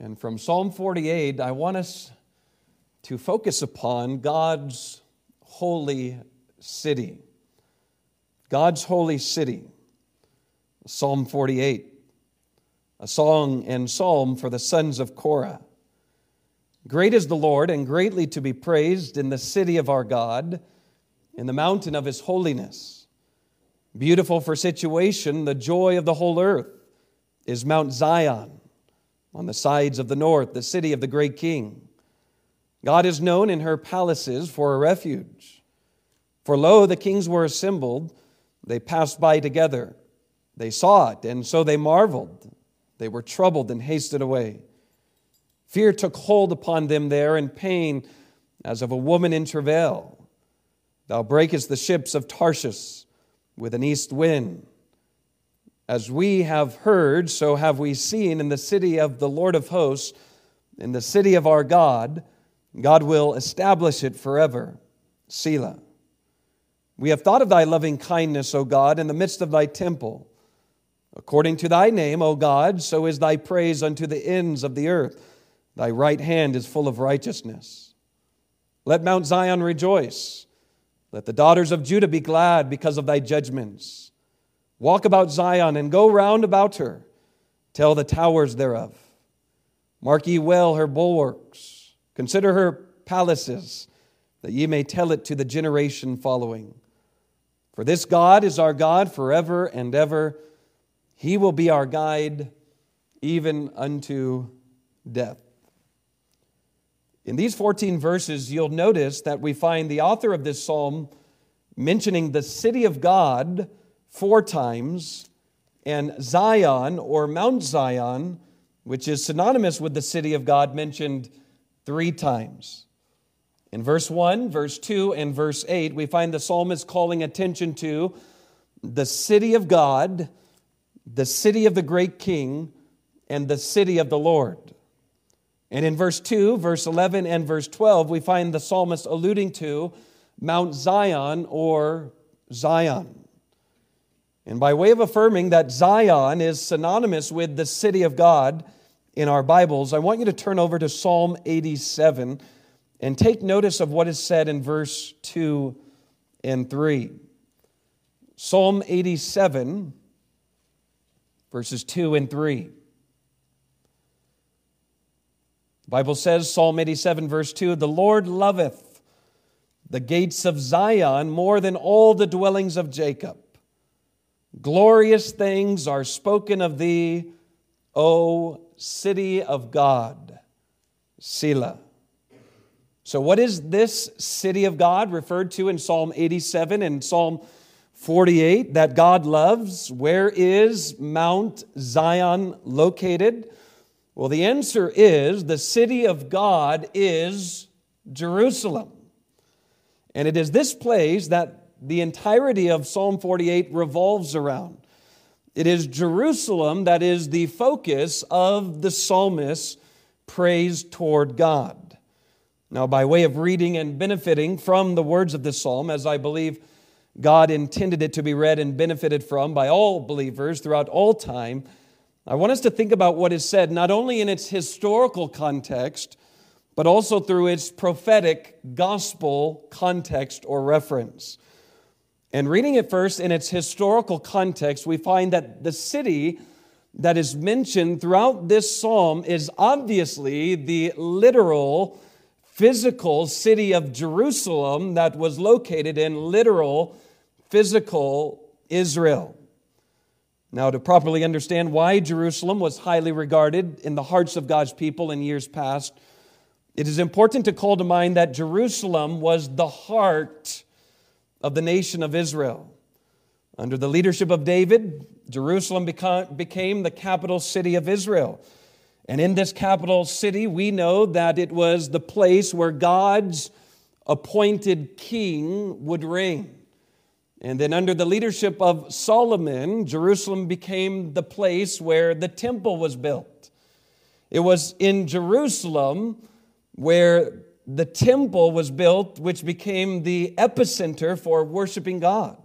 And from Psalm 48, I want us to focus upon God's holy city. God's holy city. Psalm 48, a song and psalm for the sons of Korah. Great is the Lord, and greatly to be praised in the city of our God, in the mountain of his holiness. Beautiful for situation, the joy of the whole earth is Mount Zion on the sides of the north, the city of the great king. God is known in her palaces for a refuge. For lo, the kings were assembled, they passed by together. They saw it, and so they marveled. They were troubled and hasted away. Fear took hold upon them there, and pain as of a woman in travail. Thou breakest the ships of Tarshish with an east wind. As we have heard, so have we seen in the city of the Lord of hosts, in the city of our God. God will establish it forever. Selah. We have thought of thy loving kindness, O God, in the midst of thy temple. According to thy name, O God, so is thy praise unto the ends of the earth. Thy right hand is full of righteousness. Let Mount Zion rejoice. Let the daughters of Judah be glad because of thy judgments. Walk about Zion and go round about her. Tell the towers thereof. Mark ye well her bulwarks. Consider her palaces, that ye may tell it to the generation following. For this God is our God forever and ever. He will be our guide even unto death. In these 14 verses, you'll notice that we find the author of this psalm mentioning the city of God four times and Zion or Mount Zion, which is synonymous with the city of God, mentioned three times. In verse 1, verse 2, and verse 8, we find the psalmist calling attention to the city of God, the city of the great king, and the city of the Lord. And in verse 2, verse 11, and verse 12, we find the psalmist alluding to Mount Zion or Zion. And by way of affirming that Zion is synonymous with the city of God in our Bibles, I want you to turn over to Psalm 87 and take notice of what is said in verse 2 and 3. Psalm 87, verses 2 and 3. The Bible says, Psalm 87, verse 2 The Lord loveth the gates of Zion more than all the dwellings of Jacob. Glorious things are spoken of thee, O city of God. Selah. So, what is this city of God referred to in Psalm 87 and Psalm 48 that God loves? Where is Mount Zion located? Well, the answer is the city of God is Jerusalem. And it is this place that the entirety of Psalm 48 revolves around. It is Jerusalem that is the focus of the psalmist's praise toward God. Now, by way of reading and benefiting from the words of this psalm, as I believe God intended it to be read and benefited from by all believers throughout all time, I want us to think about what is said not only in its historical context, but also through its prophetic gospel context or reference. And reading it first in its historical context, we find that the city that is mentioned throughout this psalm is obviously the literal, physical city of Jerusalem that was located in literal, physical Israel. Now, to properly understand why Jerusalem was highly regarded in the hearts of God's people in years past, it is important to call to mind that Jerusalem was the heart of the nation of Israel. Under the leadership of David, Jerusalem became the capital city of Israel. And in this capital city, we know that it was the place where God's appointed king would reign. And then, under the leadership of Solomon, Jerusalem became the place where the temple was built. It was in Jerusalem where the temple was built, which became the epicenter for worshiping God.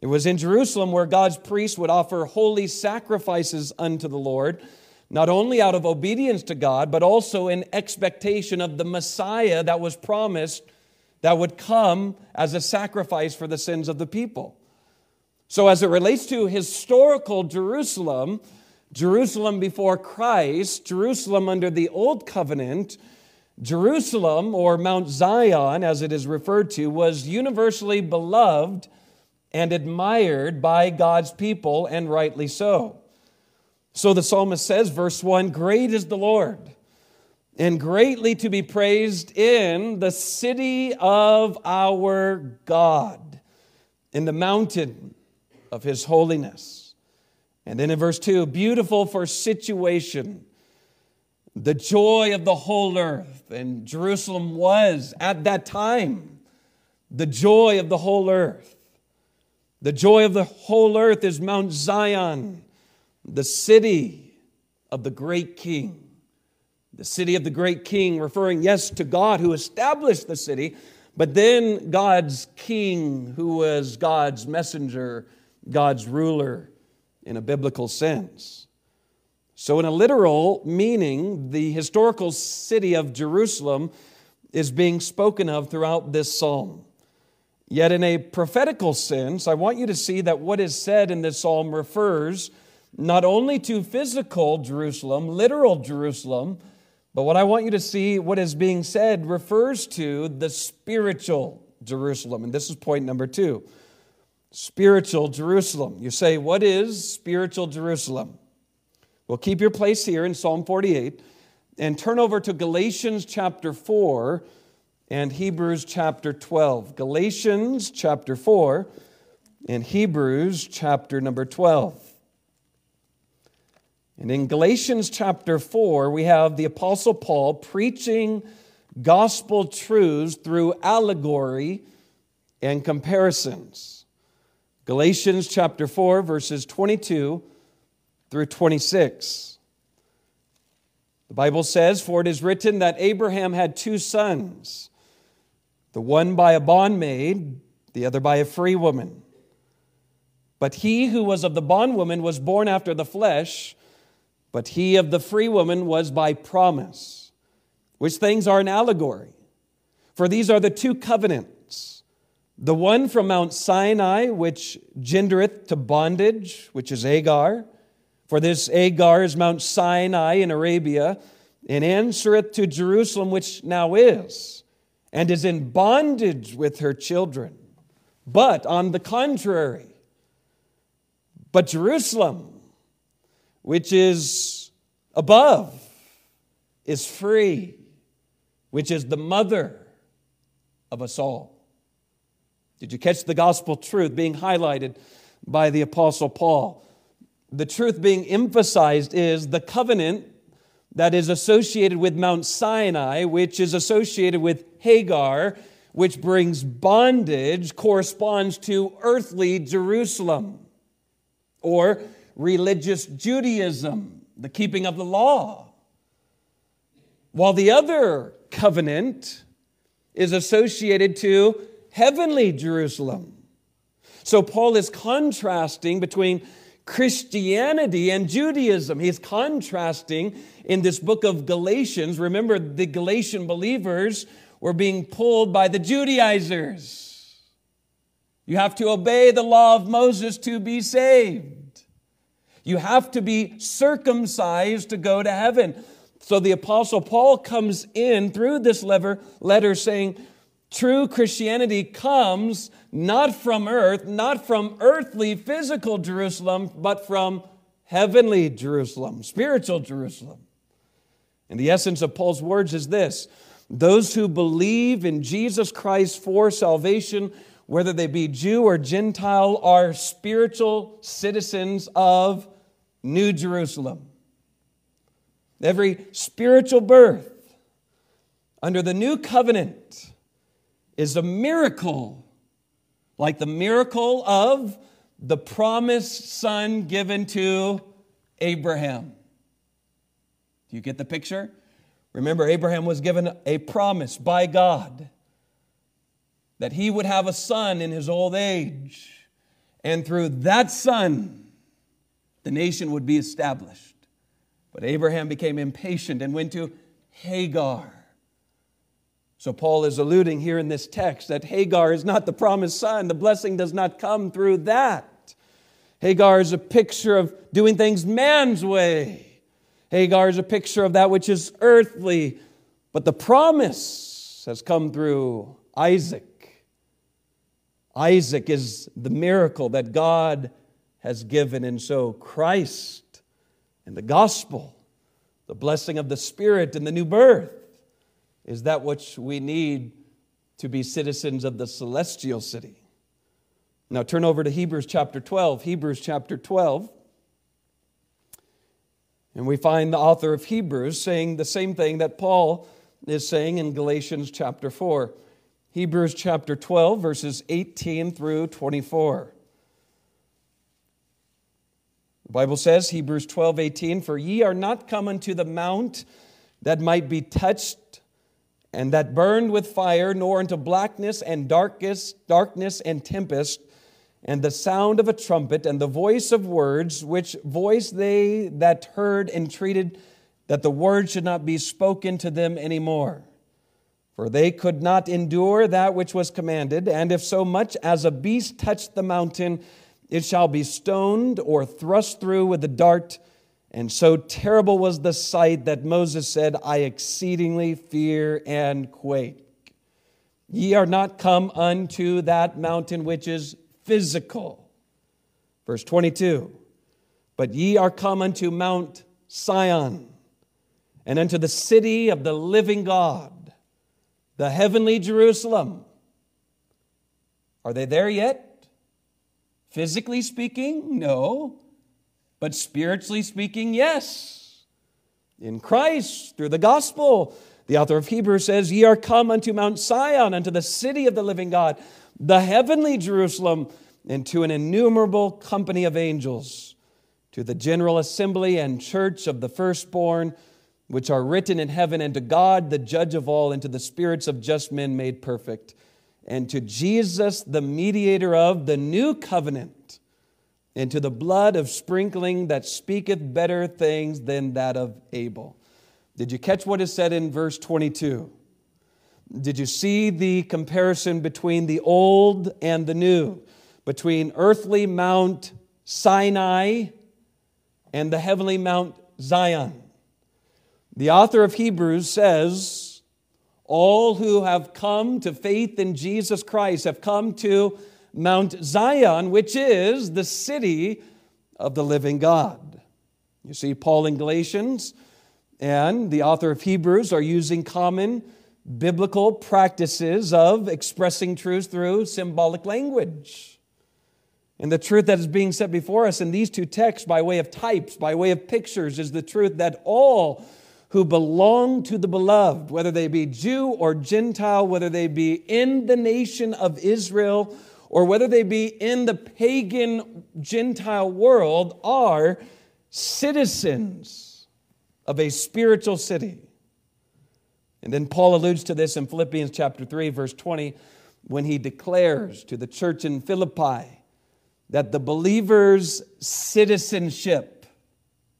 It was in Jerusalem where God's priests would offer holy sacrifices unto the Lord, not only out of obedience to God, but also in expectation of the Messiah that was promised that would come as a sacrifice for the sins of the people. So, as it relates to historical Jerusalem, Jerusalem before Christ, Jerusalem under the Old Covenant, Jerusalem, or Mount Zion as it is referred to, was universally beloved and admired by God's people, and rightly so. So the psalmist says, verse 1 Great is the Lord, and greatly to be praised in the city of our God, in the mountain of his holiness. And then in verse 2, beautiful for situation, the joy of the whole earth. And Jerusalem was at that time the joy of the whole earth. The joy of the whole earth is Mount Zion the city of the great king. The city of the great king, referring, yes, to God who established the city, but then God's king who was God's messenger, God's ruler in a biblical sense. So, in a literal meaning, the historical city of Jerusalem is being spoken of throughout this psalm. Yet, in a prophetical sense, I want you to see that what is said in this psalm refers not only to physical Jerusalem, literal Jerusalem, but what I want you to see, what is being said, refers to the spiritual Jerusalem. And this is point number two spiritual Jerusalem. You say, What is spiritual Jerusalem? Well, keep your place here in Psalm 48 and turn over to Galatians chapter 4 and Hebrews chapter 12. Galatians chapter 4 and Hebrews chapter number 12. And in Galatians chapter 4, we have the Apostle Paul preaching gospel truths through allegory and comparisons. Galatians chapter 4, verses 22 through 26. The Bible says, For it is written that Abraham had two sons, the one by a bondmaid, the other by a free woman. But he who was of the bondwoman was born after the flesh but he of the free woman was by promise, which things are an allegory. For these are the two covenants the one from Mount Sinai, which gendereth to bondage, which is Agar. For this Agar is Mount Sinai in Arabia, and answereth to Jerusalem, which now is, and is in bondage with her children. But on the contrary, but Jerusalem, which is above, is free, which is the mother of us all. Did you catch the gospel truth being highlighted by the Apostle Paul? The truth being emphasized is the covenant that is associated with Mount Sinai, which is associated with Hagar, which brings bondage, corresponds to earthly Jerusalem. Or religious Judaism, the keeping of the law. While the other covenant is associated to heavenly Jerusalem. So Paul is contrasting between Christianity and Judaism. He's contrasting in this book of Galatians. Remember, the Galatian believers were being pulled by the Judaizers. You have to obey the law of Moses to be saved. You have to be circumcised to go to heaven. So the Apostle Paul comes in through this letter saying, True Christianity comes not from earth, not from earthly, physical Jerusalem, but from heavenly Jerusalem, spiritual Jerusalem. And the essence of Paul's words is this those who believe in Jesus Christ for salvation, whether they be Jew or Gentile, are spiritual citizens of New Jerusalem. Every spiritual birth under the new covenant is a miracle, like the miracle of the promised son given to Abraham. Do you get the picture? Remember, Abraham was given a promise by God that he would have a son in his old age. And through that son, the nation would be established. But Abraham became impatient and went to Hagar. So Paul is alluding here in this text that Hagar is not the promised son. The blessing does not come through that. Hagar is a picture of doing things man's way. Hagar is a picture of that which is earthly. But the promise has come through Isaac. Isaac is the miracle that God has given, and so Christ and the gospel, the blessing of the Spirit and the new birth, is that which we need to be citizens of the celestial city. Now turn over to Hebrews chapter 12. Hebrews chapter 12. And we find the author of Hebrews saying the same thing that Paul is saying in Galatians chapter 4. Hebrews chapter 12, verses 18 through 24. The Bible says, Hebrews 12, 18, For ye are not come unto the mount that might be touched and that burned with fire, nor into blackness and darkness, darkness and tempest, and the sound of a trumpet, and the voice of words, which voice they that heard entreated that the word should not be spoken to them any more for they could not endure that which was commanded. And if so much as a beast touch the mountain, it shall be stoned or thrust through with a dart. And so terrible was the sight that Moses said, I exceedingly fear and quake. Ye are not come unto that mountain which is physical. Verse 22 But ye are come unto Mount Sion and unto the city of the living God the heavenly Jerusalem. Are they there yet? Physically speaking, no. But spiritually speaking, yes. In Christ, through the gospel, the author of Hebrews says, Ye are come unto Mount Sion, unto the city of the living God, the heavenly Jerusalem, and to an innumerable company of angels, to the general assembly and church of the firstborn which are written in heaven, and to God, the judge of all, and to the spirits of just men made perfect, and to Jesus, the mediator of the new covenant, and to the blood of sprinkling that speaketh better things than that of Abel. Did you catch what is said in verse 22? Did you see the comparison between the old and the new, between earthly Mount Sinai and the heavenly Mount Zion? The author of Hebrews says, All who have come to faith in Jesus Christ have come to Mount Zion, which is the city of the living God. You see, Paul in Galatians and the author of Hebrews are using common biblical practices of expressing truth through symbolic language. And the truth that is being set before us in these two texts, by way of types, by way of pictures, is the truth that all who belong to the beloved, whether they be Jew or Gentile, whether they be in the nation of Israel or whether they be in the pagan Gentile world, are citizens of a spiritual city. And then Paul alludes to this in Philippians chapter 3, verse 20, when he declares to the church in Philippi that the believer's citizenship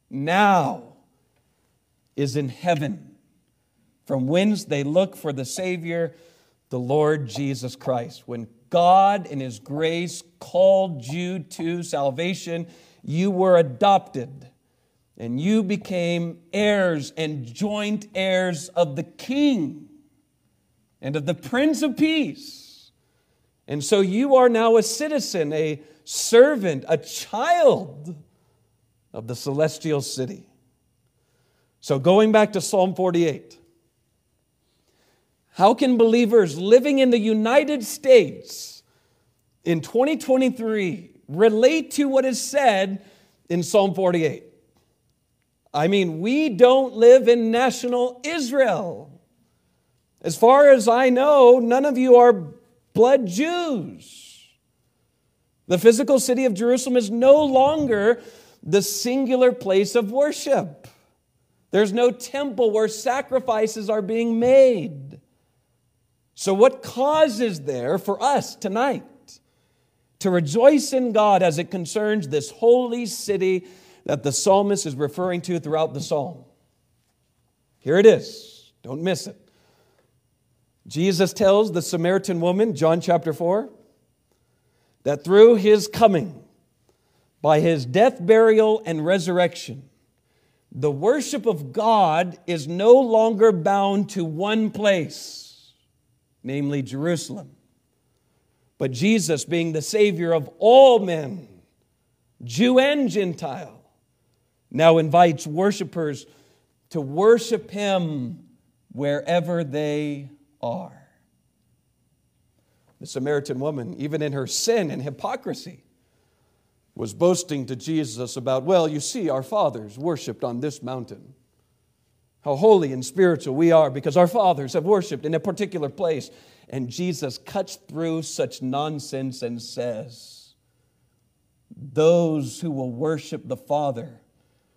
now is in heaven, from whence they look for the Savior, the Lord Jesus Christ. When God, in His grace, called you to salvation, you were adopted and you became heirs and joint heirs of the King and of the Prince of Peace. And so you are now a citizen, a servant, a child of the celestial city. So, going back to Psalm 48, how can believers living in the United States in 2023 relate to what is said in Psalm 48? I mean, we don't live in national Israel. As far as I know, none of you are blood Jews. The physical city of Jerusalem is no longer the singular place of worship. There's no temple where sacrifices are being made. So, what cause is there for us tonight to rejoice in God as it concerns this holy city that the psalmist is referring to throughout the psalm. Here it is. Don't miss it. Jesus tells the Samaritan woman, John chapter 4, that through his coming, by his death, burial, and resurrection, the worship of God is no longer bound to one place, namely Jerusalem. But Jesus, being the Savior of all men, Jew and Gentile, now invites worshipers to worship him wherever they are. The Samaritan woman, even in her sin and hypocrisy, was boasting to Jesus about, well, you see, our fathers worshiped on this mountain. How holy and spiritual we are because our fathers have worshiped in a particular place. And Jesus cuts through such nonsense and says, Those who will worship the Father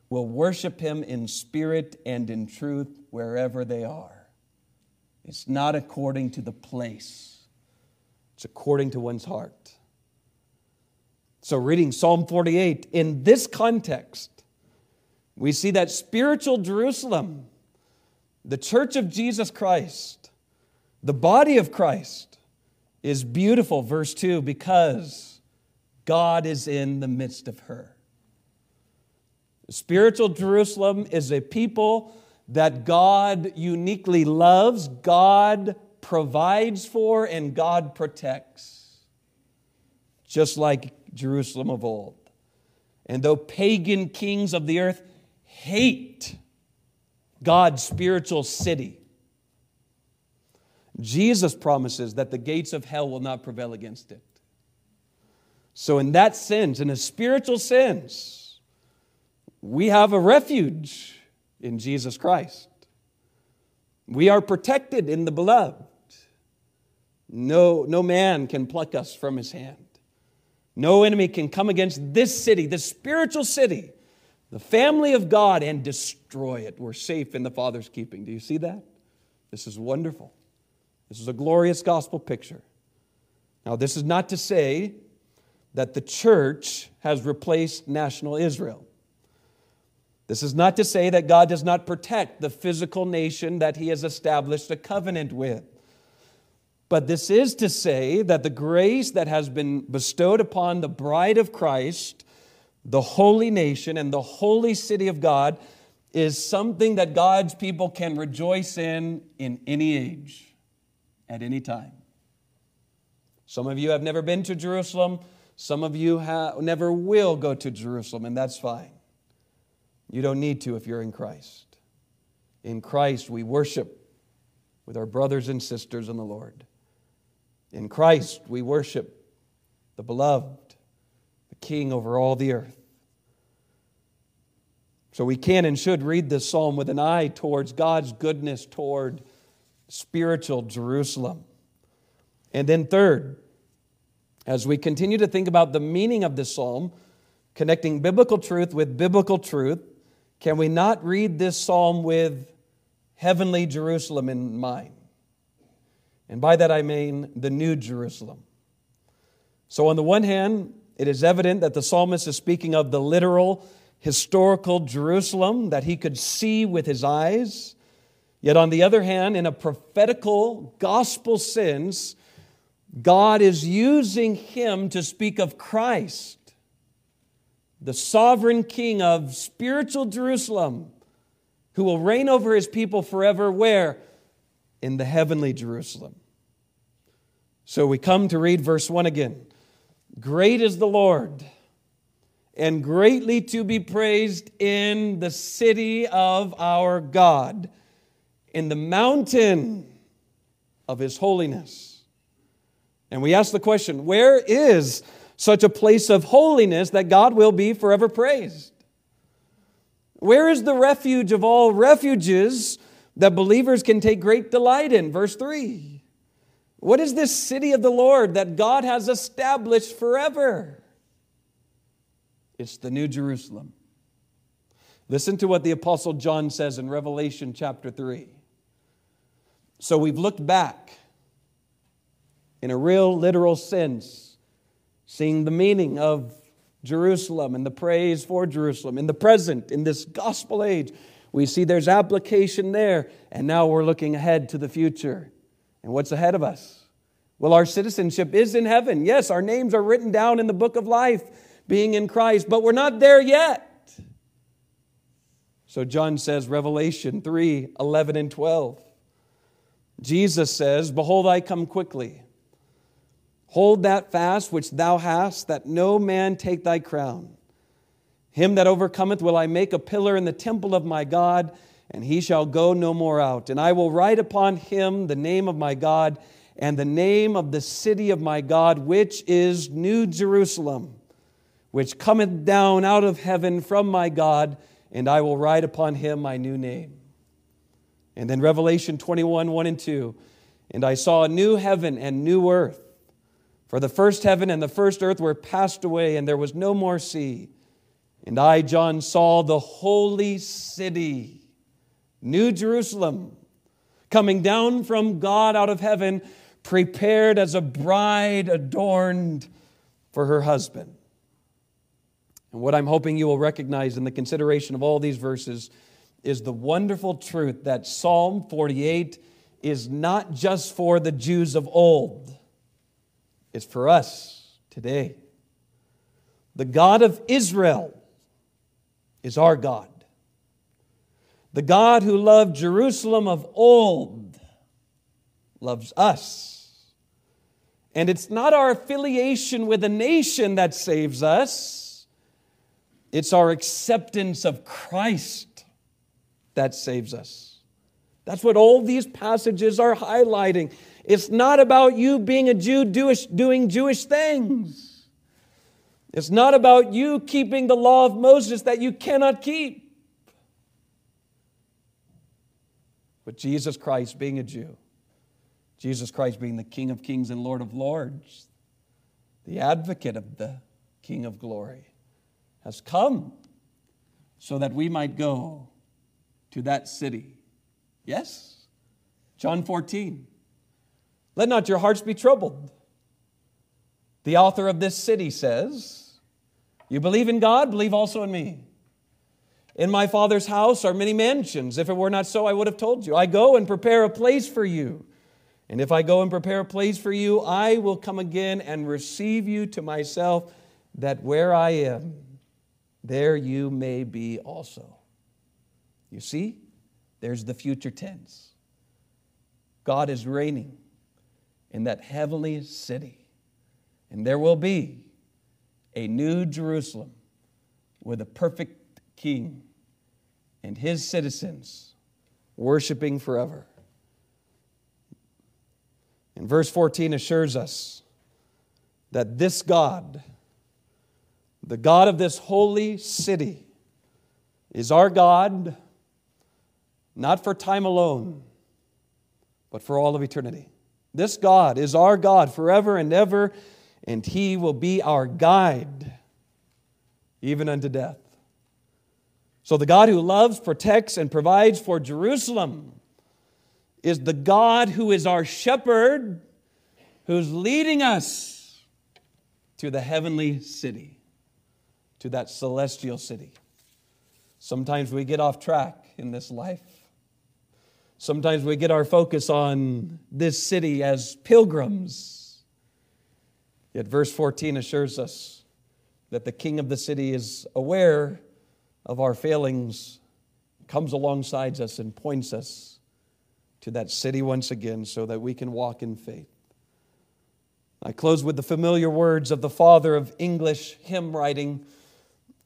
will worship him in spirit and in truth wherever they are. It's not according to the place, it's according to one's heart. So, reading Psalm 48 in this context, we see that spiritual Jerusalem, the church of Jesus Christ, the body of Christ, is beautiful, verse 2, because God is in the midst of her. Spiritual Jerusalem is a people that God uniquely loves, God provides for, and God protects. Just like Jerusalem of old. And though pagan kings of the earth hate God's spiritual city, Jesus promises that the gates of hell will not prevail against it. So, in that sense, in a spiritual sense, we have a refuge in Jesus Christ. We are protected in the beloved. No, no man can pluck us from his hand. No enemy can come against this city, this spiritual city, the family of God, and destroy it. We're safe in the Father's keeping. Do you see that? This is wonderful. This is a glorious gospel picture. Now, this is not to say that the church has replaced national Israel. This is not to say that God does not protect the physical nation that he has established a covenant with. But this is to say that the grace that has been bestowed upon the bride of Christ, the holy nation, and the holy city of God is something that God's people can rejoice in in any age, at any time. Some of you have never been to Jerusalem. Some of you have, never will go to Jerusalem, and that's fine. You don't need to if you're in Christ. In Christ, we worship with our brothers and sisters in the Lord. In Christ, we worship the beloved, King over all the earth. So we can and should read this psalm with an eye towards God's goodness toward spiritual Jerusalem. And then, third, as we continue to think about the meaning of this psalm, connecting biblical truth with biblical truth, can we not read this psalm with heavenly Jerusalem in mind? And by that I mean the New Jerusalem. So, on the one hand, it is evident that the psalmist is speaking of the literal, historical Jerusalem that he could see with his eyes. Yet, on the other hand, in a prophetical gospel sense, God is using him to speak of Christ, the sovereign king of spiritual Jerusalem, who will reign over his people forever. Where? in the heavenly Jerusalem. So we come to read verse 1 again. Great is the Lord, and greatly to be praised in the city of our God, in the mountain of his holiness. And we ask the question where is such a place of holiness that God will be forever praised? Where is the refuge of all refuges that believers can take great delight in. Verse 3. What is this city of the Lord that God has established forever? It's the New Jerusalem. Listen to what the Apostle John says in Revelation chapter 3. So we've looked back in a real literal sense, seeing the meaning of Jerusalem and the praise for Jerusalem. In the present, in this gospel age, we see there's application there, and now we're looking ahead to the future. And what's ahead of us? Well, our citizenship is in heaven. Yes, our names are written down in the book of life, being in Christ, but we're not there yet. So John says, Revelation 3 11 and 12. Jesus says, Behold, I come quickly. Hold that fast which thou hast, that no man take thy crown. Him that overcometh will I make a pillar in the temple of my God, and he shall go no more out. And I will write upon him the name of my God and the name of the city of my God, which is New Jerusalem, which cometh down out of heaven from my God, and I will write upon him my new name. And then Revelation 21 1 and 2. And I saw a new heaven and new earth. For the first heaven and the first earth were passed away, and there was no more sea. And I, John, saw the holy city, New Jerusalem, coming down from God out of heaven, prepared as a bride adorned for her husband. And what I'm hoping you will recognize in the consideration of all these verses is the wonderful truth that Psalm 48 is not just for the Jews of old, it's for us today. The God of Israel is our God. The God who loved Jerusalem of old loves us. And it's not our affiliation with a nation that saves us, it's our acceptance of Christ that saves us. That's what all these passages are highlighting. It's not about you being a Jew Jewish, doing Jewish things. It's not about you keeping the law of Moses that you cannot keep. But Jesus Christ being a Jew, Jesus Christ being the King of kings and Lord of lords, the advocate of the King of glory, has come so that we might go to that city. Yes? John 14. Let not your hearts be troubled. The author of this city says, You believe in God, believe also in me. In my Father's house are many mansions. If it were not so, I would have told you. I go and prepare a place for you. And if I go and prepare a place for you, I will come again and receive you to myself, that where I am, there you may be also. You see, there's the future tense. God is reigning in that heavenly city. And there will be a new Jerusalem with a perfect king and his citizens worshiping forever. And verse 14 assures us that this God, the God of this holy city, is our God not for time alone, but for all of eternity. This God is our God forever and ever, and He will be our guide even unto death. So, the God who loves, protects, and provides for Jerusalem is the God who is our shepherd, who's leading us to the heavenly city, to that celestial city. Sometimes we get off track in this life. Sometimes we get our focus on this city as pilgrims. Yet verse 14 assures us that the king of the city is aware of our failings, comes alongside us, and points us to that city once again so that we can walk in faith. I close with the familiar words of the father of English hymn writing,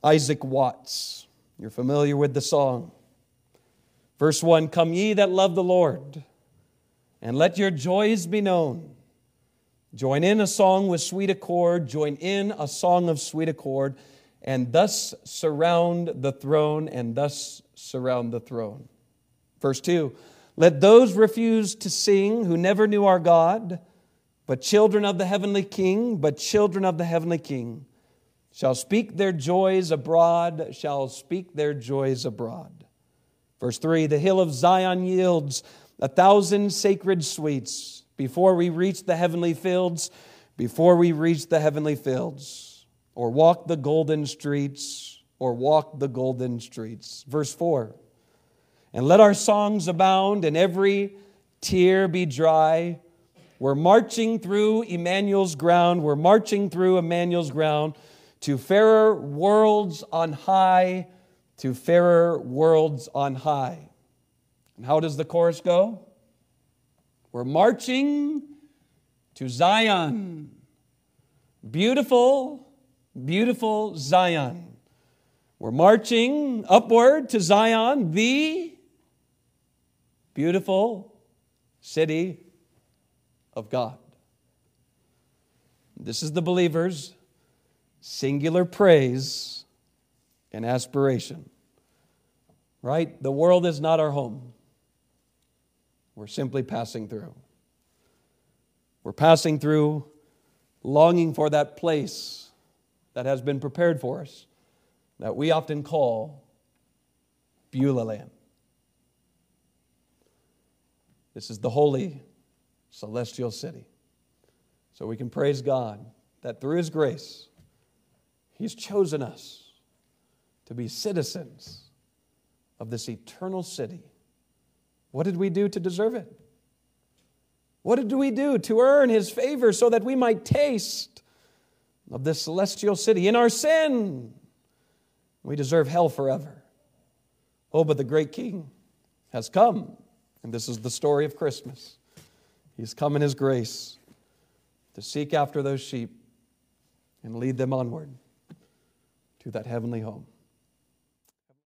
Isaac Watts. You're familiar with the song. Verse 1 Come ye that love the Lord, and let your joys be known. Join in a song with sweet accord, join in a song of sweet accord, and thus surround the throne, and thus surround the throne. Verse 2 Let those refuse to sing who never knew our God, but children of the heavenly King, but children of the heavenly King, shall speak their joys abroad, shall speak their joys abroad. Verse 3 The hill of Zion yields a thousand sacred sweets before we reach the heavenly fields, before we reach the heavenly fields. Or walk the golden streets, or walk the golden streets. Verse 4 And let our songs abound, and every tear be dry. We're marching through Emmanuel's ground. We're marching through Emmanuel's ground to fairer worlds on high, to fairer worlds on high. And how does the chorus go? We're marching to Zion. Beautiful, beautiful Zion. We're marching upward to Zion, the beautiful city of God. This is the believer's singular praise and aspiration. Right? The world is not our home. We're simply passing through. We're passing through longing for that place that has been prepared for us that we often call Beulah land. This is the holy celestial city. So we can praise God that through His grace, He's chosen us to be citizens of this eternal city. What did we do to deserve it? What did we do to earn His favor so that we might taste of this celestial city? In our sin, we deserve hell forever. Oh, but the great King has come, and this is the story of Christmas. He's come in His grace to seek after those sheep and lead them onward to that heavenly home.